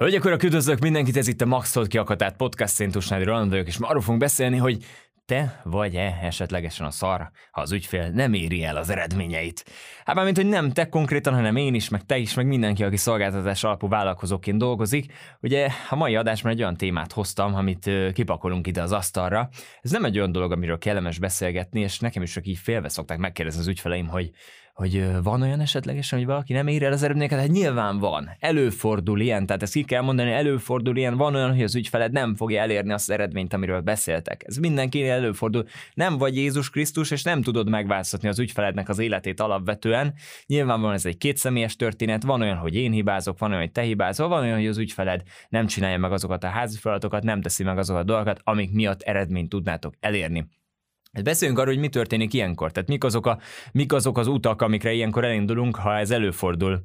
Hölgyek, urak, üdvözlök mindenkit, ez itt a Maxolt kiakatát podcast, én Tusnádi Roland vagyok, és ma arról fogunk beszélni, hogy te vagy-e esetlegesen a szar, ha az ügyfél nem éri el az eredményeit. Hát mint hogy nem te konkrétan, hanem én is, meg te is, meg mindenki, aki szolgáltatás alapú vállalkozóként dolgozik. Ugye a mai adásban egy olyan témát hoztam, amit kipakolunk ide az asztalra. Ez nem egy olyan dolog, amiről kellemes beszélgetni, és nekem is csak így félve szokták megkérdezni az ügyfeleim, hogy hogy van olyan esetlegesen, hogy valaki nem ér el az eredményeket? Hát nyilván van. Előfordul ilyen, tehát ezt ki kell mondani, előfordul ilyen, van olyan, hogy az ügyfeled nem fogja elérni azt az eredményt, amiről beszéltek. Ez mindenki előfordul. Nem vagy Jézus Krisztus, és nem tudod megváltoztatni az ügyfelednek az életét alapvetően. Nyilvánvalóan ez egy kétszemélyes történet, van olyan, hogy én hibázok, van olyan, hogy te hibázol, van olyan, hogy az ügyfeled nem csinálja meg azokat a házi feladatokat, nem teszi meg azokat a dolgokat, amik miatt eredményt tudnátok elérni. Hát beszéljünk arról, hogy mi történik ilyenkor. Tehát mik azok, a, mik azok az utak, amikre ilyenkor elindulunk, ha ez előfordul.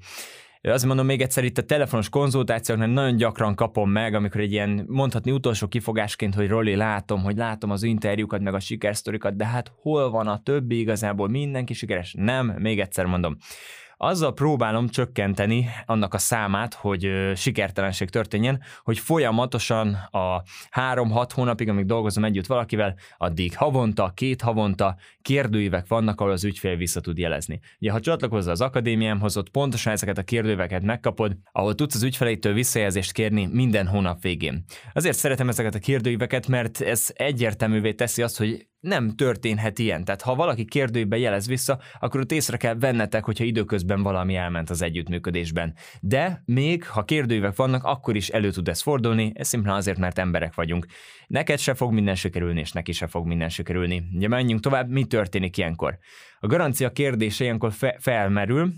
Azt mondom még egyszer, itt a telefonos konzultációknál nagyon gyakran kapom meg, amikor egy ilyen mondhatni utolsó kifogásként, hogy Roli, látom, hogy látom az interjúkat, meg a sikersztorikat, de hát hol van a többi igazából mindenki sikeres? Nem, még egyszer mondom azzal próbálom csökkenteni annak a számát, hogy sikertelenség történjen, hogy folyamatosan a három-hat hónapig, amíg dolgozom együtt valakivel, addig havonta, két havonta kérdőívek vannak, ahol az ügyfél vissza tud jelezni. Ugye, ha csatlakozol az akadémiámhoz, ott pontosan ezeket a kérdőíveket megkapod, ahol tudsz az ügyfeleitől visszajelzést kérni minden hónap végén. Azért szeretem ezeket a kérdőíveket, mert ez egyértelművé teszi azt, hogy nem történhet ilyen. Tehát ha valaki kérdőjében jelez vissza, akkor ott észre kell vennetek, hogyha időközben valami elment az együttműködésben. De még ha kérdőívek vannak, akkor is elő tud ez fordulni, ez szimplán azért, mert emberek vagyunk. Neked se fog minden sikerülni, és neki se fog minden sikerülni. Ugye menjünk tovább, mi történik ilyenkor? A garancia kérdése ilyenkor fe- felmerül,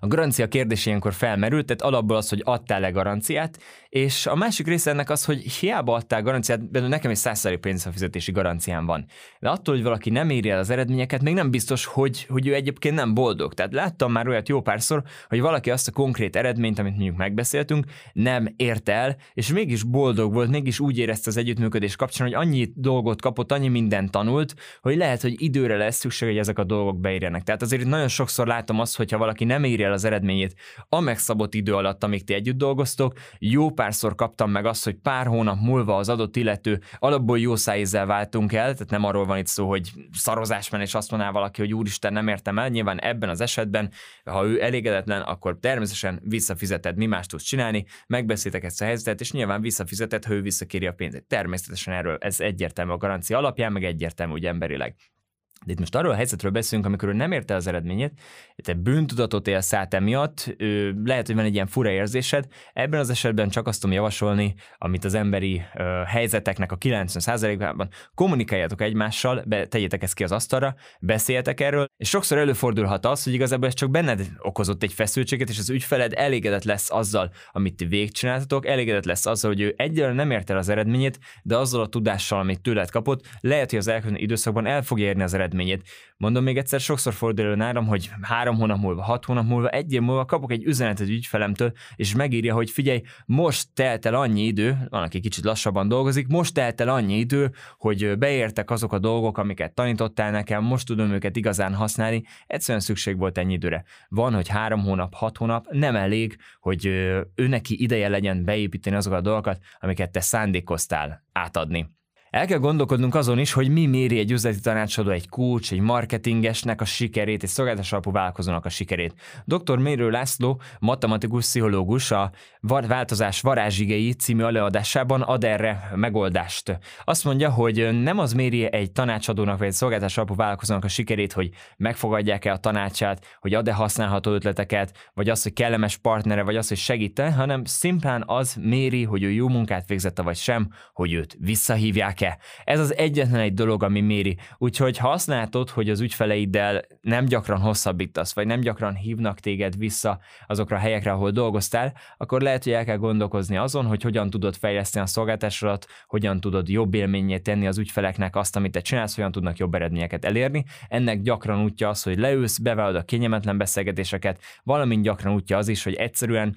a garancia kérdés ilyenkor felmerült, tehát alapból az, hogy adtál-e garanciát, és a másik része ennek az, hogy hiába adtál garanciát, például nekem egy 100 pénzfizetési garanciám van. De attól, hogy valaki nem éri el az eredményeket, még nem biztos, hogy, hogy ő egyébként nem boldog. Tehát láttam már olyat jó párszor, hogy valaki azt a konkrét eredményt, amit mondjuk megbeszéltünk, nem ért el, és mégis boldog volt, mégis úgy érezte az együttműködés kapcsán, hogy annyi dolgot kapott, annyi mindent tanult, hogy lehet, hogy időre lesz szükség, hogy ezek a dolgok beírjanak. Tehát azért nagyon sokszor látom azt, hogy ha valaki nem éri el az eredményét a megszabott idő alatt, amíg ti együtt dolgoztok, jó párszor kaptam meg azt, hogy pár hónap múlva az adott illető alapból jó szájézzel váltunk el, tehát nem arról van itt szó, hogy szarozás van, és azt mondaná valaki, hogy úristen, nem értem el. Nyilván ebben az esetben, ha ő elégedetlen, akkor természetesen visszafizeted, mi más tudsz csinálni, megbeszéltek ezt a helyzetet, és nyilván visszafizeted, ha ő visszakéri a pénzét. Természetesen erről ez egyértelmű a garancia alapján, meg egyértelmű úgy emberileg. De itt most arról a helyzetről beszélünk, amikor ő nem érte az eredményét, te bűntudatot élsz át emiatt, lehet, hogy van egy ilyen fura érzésed, ebben az esetben csak azt tudom javasolni, amit az emberi ö, helyzeteknek a 90%-ában kommunikáljátok egymással, be, tegyétek ezt ki az asztalra, beszéljetek erről, és sokszor előfordulhat az, hogy igazából ez csak benned okozott egy feszültséget, és az ügyfeled elégedett lesz azzal, amit ti végigcsináltatok, elégedett lesz azzal, hogy ő egyelőre nem ért el az eredményét, de azzal a tudással, amit tőled kapott, lehet, hogy az elkövetkező időszakban el fog érni az eredményét. Mondom még egyszer, sokszor fordul elő nálam, hogy három hónap múlva, hat hónap múlva, egy év múlva kapok egy üzenetet ügyfelemtől, és megírja, hogy figyelj, most telt el annyi idő, van, aki kicsit lassabban dolgozik, most telt el annyi idő, hogy beértek azok a dolgok, amiket tanítottál nekem, most tudom őket igazán használni, egyszerűen szükség volt ennyi időre. Van, hogy három hónap, hat hónap, nem elég, hogy ő neki ideje legyen beépíteni azokat a dolgokat, amiket te szándékoztál átadni. El kell gondolkodnunk azon is, hogy mi méri egy üzleti tanácsadó, egy coach, egy marketingesnek a sikerét, egy szolgáltatás alapú vállalkozónak a sikerét. Dr. Mérő László, matematikus pszichológus a Változás varázsigei című előadásában ad erre megoldást. Azt mondja, hogy nem az méri egy tanácsadónak vagy egy szolgáltatás alapú vállalkozónak a sikerét, hogy megfogadják-e a tanácsát, hogy ad-e használható ötleteket, vagy az, hogy kellemes partnere, vagy az, hogy segíte, hanem szimplán az méri, hogy ő jó munkát végzette, vagy sem, hogy őt visszahívják tudják-e. Ez az egyetlen egy dolog, ami méri. Úgyhogy ha azt látod, hogy az ügyfeleiddel nem gyakran hosszabbítasz, vagy nem gyakran hívnak téged vissza azokra a helyekre, ahol dolgoztál, akkor lehet, hogy el kell gondolkozni azon, hogy hogyan tudod fejleszteni a szolgáltásodat, hogyan tudod jobb élményét tenni az ügyfeleknek azt, amit te csinálsz, hogyan tudnak jobb eredményeket elérni. Ennek gyakran útja az, hogy leülsz, bevállalod a kényelmetlen beszélgetéseket, valamint gyakran útja az is, hogy egyszerűen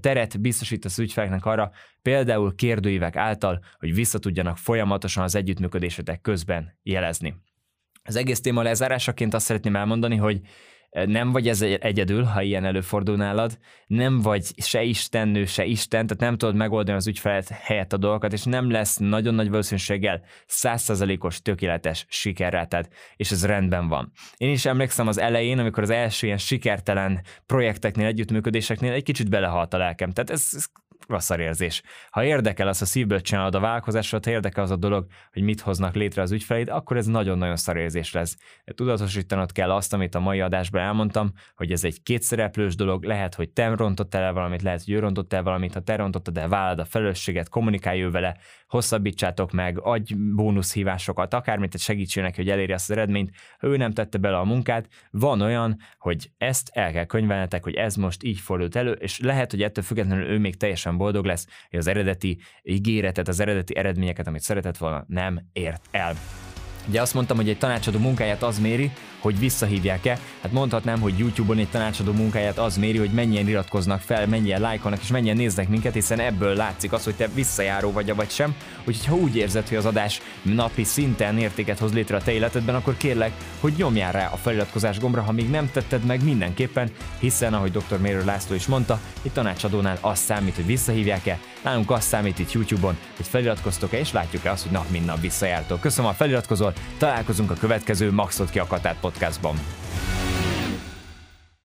teret biztosít az ügyfeleknek arra, például kérdőívek által, hogy vissza tudjanak folyamatosan az együttműködésetek közben jelezni. Az egész téma lezárásaként azt szeretném elmondani, hogy nem vagy ez egyedül, ha ilyen előfordul nálad, nem vagy se istennő, se isten, tehát nem tudod megoldani az ügyfelet helyett a dolgokat, és nem lesz nagyon nagy valószínűséggel százszerzalékos tökéletes sikerrátád, és ez rendben van. Én is emlékszem az elején, amikor az első ilyen sikertelen projekteknél, együttműködéseknél egy kicsit belehalt a lelkem. Tehát ez, ez rosszar érzés. Ha érdekel az, a szívből csinálod a vállalkozásot, ha érdekel az a dolog, hogy mit hoznak létre az ügyfeleid, akkor ez nagyon-nagyon szar érzés lesz. Tudatosítanod kell azt, amit a mai adásban elmondtam, hogy ez egy kétszereplős dolog, lehet, hogy te rontottál el valamit, lehet, hogy ő rontott el valamit, ha te rontottad el, vállad a felelősséget, kommunikálj vele, hosszabbítsátok meg, adj bónuszhívásokat, akármit segítsél neki, hogy elérje azt az eredményt, ha ő nem tette bele a munkát, van olyan, hogy ezt el kell könyvelnetek, hogy ez most így fordult elő, és lehet, hogy ettől függetlenül ő még teljesen boldog lesz, hogy az eredeti ígéretet, az eredeti eredményeket, amit szeretett volna, nem ért el. Ugye azt mondtam, hogy egy tanácsadó munkáját az méri, hogy visszahívják-e. Hát mondhatnám, hogy YouTube-on egy tanácsadó munkáját az méri, hogy mennyien iratkoznak fel, mennyien lájkolnak és mennyien néznek minket, hiszen ebből látszik az, hogy te visszajáró vagy vagy sem. Úgyhogy ha úgy érzed, hogy az adás napi szinten értéket hoz létre a te életedben, akkor kérlek, hogy nyomjál rá a feliratkozás gombra, ha még nem tetted meg mindenképpen, hiszen ahogy dr. Mérő László is mondta, itt tanácsadónál az számít, hogy visszahívják-e, nálunk az számít itt YouTube-on, hogy feliratkoztok-e, és látjuk-e azt, hogy nap mint nap visszajártok. Köszönöm a feliratkozol, találkozunk a következő Maxot ki a podcastban.